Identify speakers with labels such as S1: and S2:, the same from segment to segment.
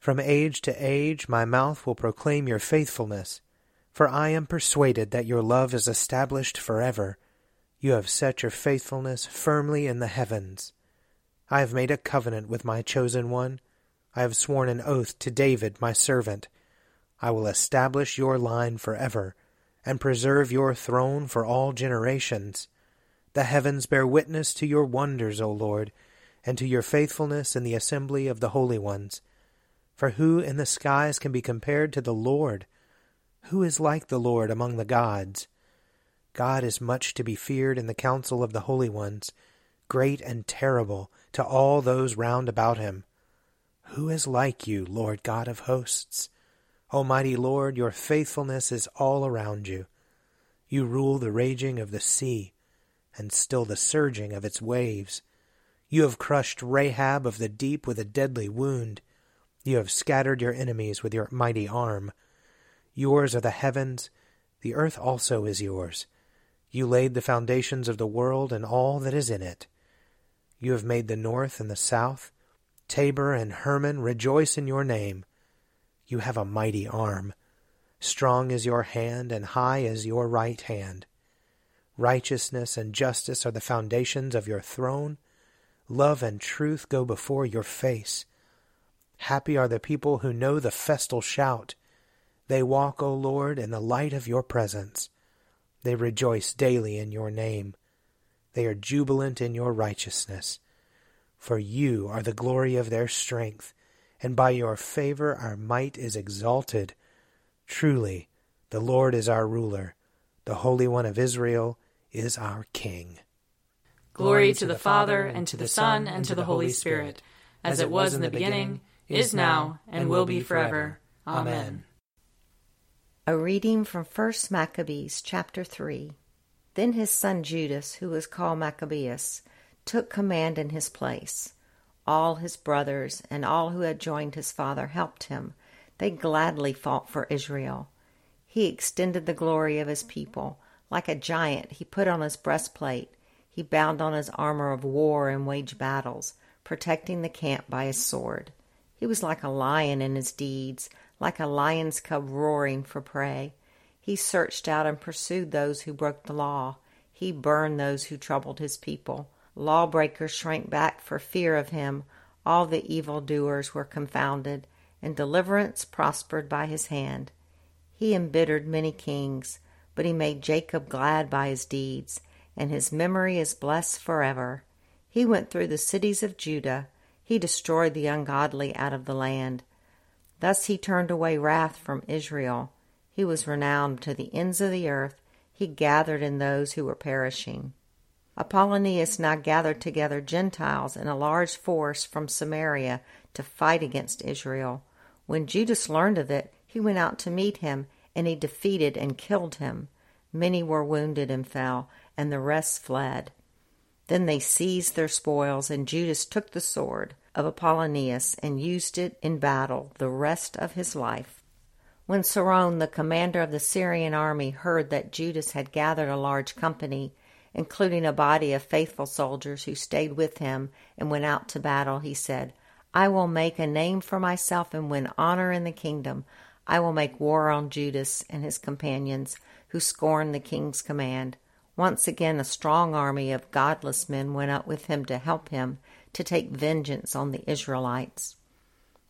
S1: From age to age my mouth will proclaim your faithfulness, for I am persuaded that your love is established forever. You have set your faithfulness firmly in the heavens. I have made a covenant with my chosen one. I have sworn an oath to David my servant. I will establish your line forever, and preserve your throne for all generations. The heavens bear witness to your wonders, O Lord, and to your faithfulness in the assembly of the holy ones. For who in the skies can be compared to the Lord? Who is like the Lord among the gods? God is much to be feared in the council of the holy ones, great and terrible to all those round about him. Who is like you, Lord God of hosts? Almighty Lord, your faithfulness is all around you. You rule the raging of the sea, and still the surging of its waves. You have crushed Rahab of the deep with a deadly wound. You have scattered your enemies with your mighty arm. Yours are the heavens, the earth also is yours. You laid the foundations of the world and all that is in it. You have made the north and the south. Tabor and Hermon rejoice in your name. You have a mighty arm. Strong is your hand, and high is your right hand. Righteousness and justice are the foundations of your throne. Love and truth go before your face. Happy are the people who know the festal shout. They walk, O Lord, in the light of your presence. They rejoice daily in your name. They are jubilant in your righteousness. For you are the glory of their strength, and by your favor our might is exalted. Truly, the Lord is our ruler, the Holy One of Israel is our King.
S2: Glory to the Father, and to the Son, and to the Holy Spirit, as it was in the beginning is now, and will be forever. Amen.
S3: A reading from 1 Maccabees chapter 3. Then his son Judas, who was called Maccabeus, took command in his place. All his brothers and all who had joined his father helped him. They gladly fought for Israel. He extended the glory of his people. Like a giant, he put on his breastplate. He bound on his armor of war and waged battles, protecting the camp by his sword. He was like a lion in his deeds, like a lion's cub roaring for prey. He searched out and pursued those who broke the law. He burned those who troubled his people. Lawbreakers shrank back for fear of him. All the evil doers were confounded, and deliverance prospered by his hand. He embittered many kings, but he made Jacob glad by his deeds, and his memory is blessed forever. He went through the cities of Judah he destroyed the ungodly out of the land. Thus he turned away wrath from Israel. He was renowned to the ends of the earth. He gathered in those who were perishing. Apollonius now gathered together Gentiles in a large force from Samaria to fight against Israel. When Judas learned of it, he went out to meet him, and he defeated and killed him. Many were wounded and fell, and the rest fled. Then they seized their spoils, and Judas took the sword of Apollonius and used it in battle the rest of his life. When Seron, the commander of the Syrian army, heard that Judas had gathered a large company, including a body of faithful soldiers who stayed with him and went out to battle, he said, I will make a name for myself and win honor in the kingdom. I will make war on Judas and his companions who scorned the king's command. Once again, a strong army of godless men went up with him to help him to take vengeance on the Israelites.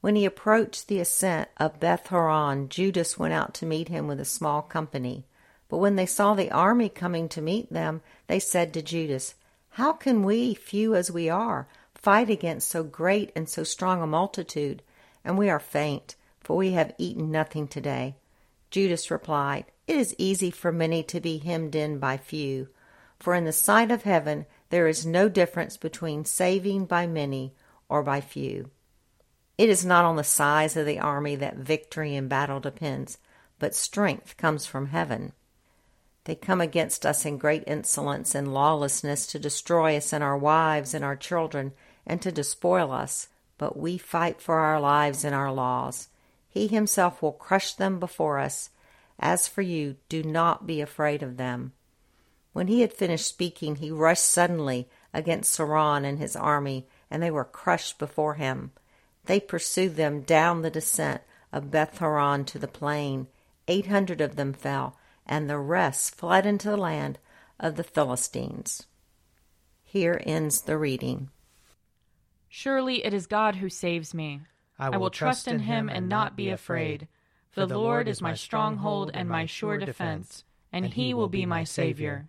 S3: When he approached the ascent of Beth Horon, Judas went out to meet him with a small company. But when they saw the army coming to meet them, they said to Judas, How can we, few as we are, fight against so great and so strong a multitude? And we are faint, for we have eaten nothing today. Judas replied, It is easy for many to be hemmed in by few. For in the sight of heaven there is no difference between saving by many or by few. It is not on the size of the army that victory in battle depends, but strength comes from heaven. They come against us in great insolence and lawlessness to destroy us and our wives and our children and to despoil us, but we fight for our lives and our laws. He himself will crush them before us. As for you, do not be afraid of them. When he had finished speaking, he rushed suddenly against Seron and his army, and they were crushed before him. They pursued them down the descent of Beth Horon to the plain. Eight hundred of them fell, and the rest fled into the land of the Philistines. Here ends the reading.
S2: Surely it is God who saves me. I will, I will trust in him and not be afraid. For the Lord is my stronghold and my sure defense, and he will be my Savior.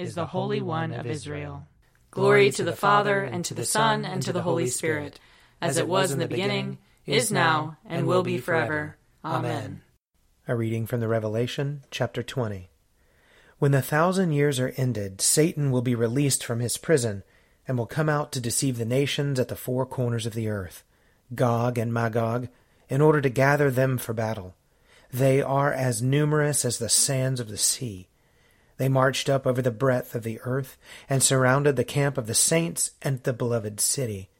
S2: is the Holy One of Israel.
S4: Glory to the Father, and to the Son, and to the Holy Spirit, as it was in the beginning, is now, and will be forever. Amen.
S1: A reading from the Revelation, chapter 20. When the thousand years are ended, Satan will be released from his prison and will come out to deceive the nations at the four corners of the earth, Gog and Magog, in order to gather them for battle. They are as numerous as the sands of the sea. They marched up over the breadth of the earth and surrounded the camp of the saints and the beloved city.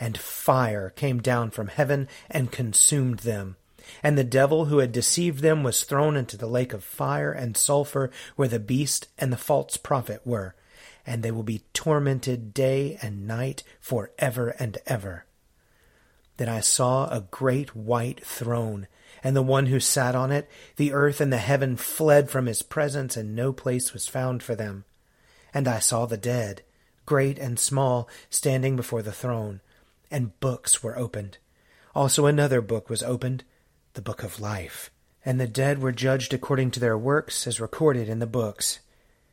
S1: And fire came down from heaven and consumed them. And the devil who had deceived them was thrown into the lake of fire and sulphur where the beast and the false prophet were. And they will be tormented day and night for ever and ever. Then I saw a great white throne and the one who sat on it, the earth and the heaven fled from his presence, and no place was found for them. And I saw the dead, great and small, standing before the throne, and books were opened. Also another book was opened, the book of life. And the dead were judged according to their works, as recorded in the books.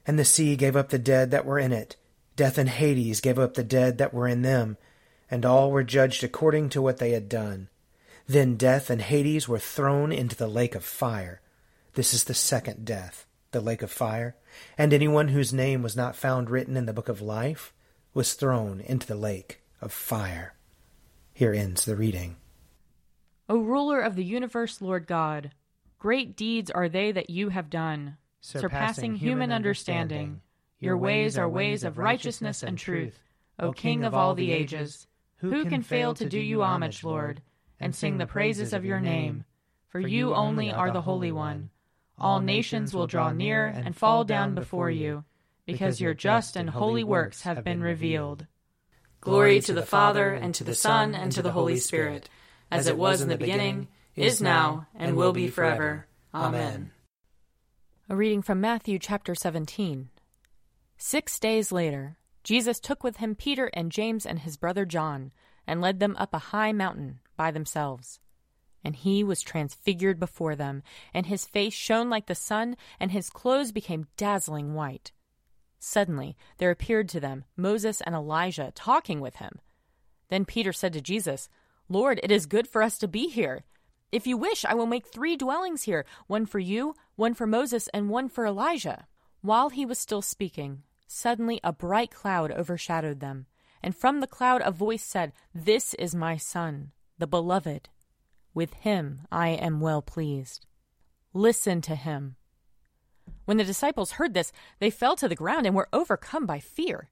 S1: And the sea gave up the dead that were in it. Death and Hades gave up the dead that were in them, and all were judged according to what they had done. Then death and Hades were thrown into the lake of fire. This is the second death, the lake of fire. And anyone whose name was not found written in the book of life was thrown into the lake of fire. Here ends the reading.
S2: O ruler of the universe, Lord God, great deeds are they that you have done, surpassing, surpassing human understanding. understanding. Your ways are ways of righteousness and truth, O King of all the ages. Who can fail to do you homage, Lord? and sing the praises of your name. For you only are the Holy One. All nations will draw near and fall down before you, because your just and holy works have been revealed.
S4: Glory to the Father, and to the Son, and to the Holy Spirit, as it was in the beginning, is now, and will be forever. Amen.
S2: A reading from Matthew chapter 17. Six days later, Jesus took with him Peter and James and his brother John, and led them up a high mountain by themselves. And he was transfigured before them, and his face shone like the sun, and his clothes became dazzling white. Suddenly there appeared to them Moses and Elijah talking with him. Then Peter said to Jesus, Lord, it is good for us to be here. If you wish, I will make three dwellings here one for you, one for Moses, and one for Elijah. While he was still speaking, suddenly a bright cloud overshadowed them, and from the cloud a voice said, This is my Son, the Beloved. With him I am well pleased. Listen to him. When the disciples heard this, they fell to the ground and were overcome by fear.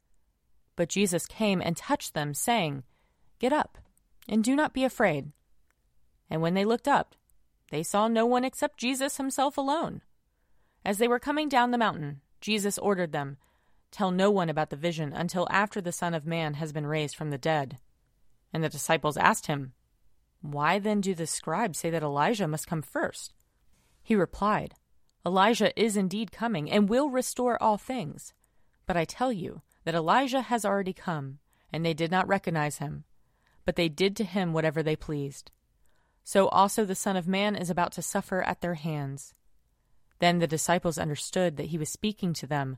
S2: But Jesus came and touched them, saying, Get up, and do not be afraid. And when they looked up, they saw no one except Jesus himself alone. As they were coming down the mountain, Jesus ordered them, Tell no one about the vision until after the Son of Man has been raised from the dead. And the disciples asked him, Why then do the scribes say that Elijah must come first? He replied, Elijah is indeed coming and will restore all things. But I tell you that Elijah has already come, and they did not recognize him, but they did to him whatever they pleased so also the Son of Man is about to suffer at their hands. Then the disciples understood that he was speaking to them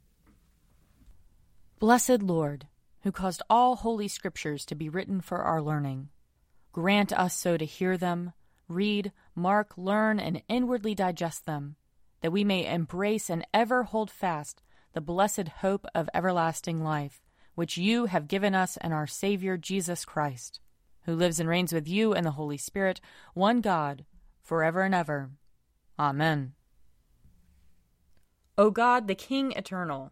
S2: Blessed Lord, who caused all holy scriptures to be written for our learning, grant us so to hear them, read, mark, learn, and inwardly digest them, that we may embrace and ever hold fast the blessed hope of everlasting life, which you have given us and our Savior Jesus Christ, who lives and reigns with you and the Holy Spirit, one God, forever and ever. Amen. O God, the King eternal,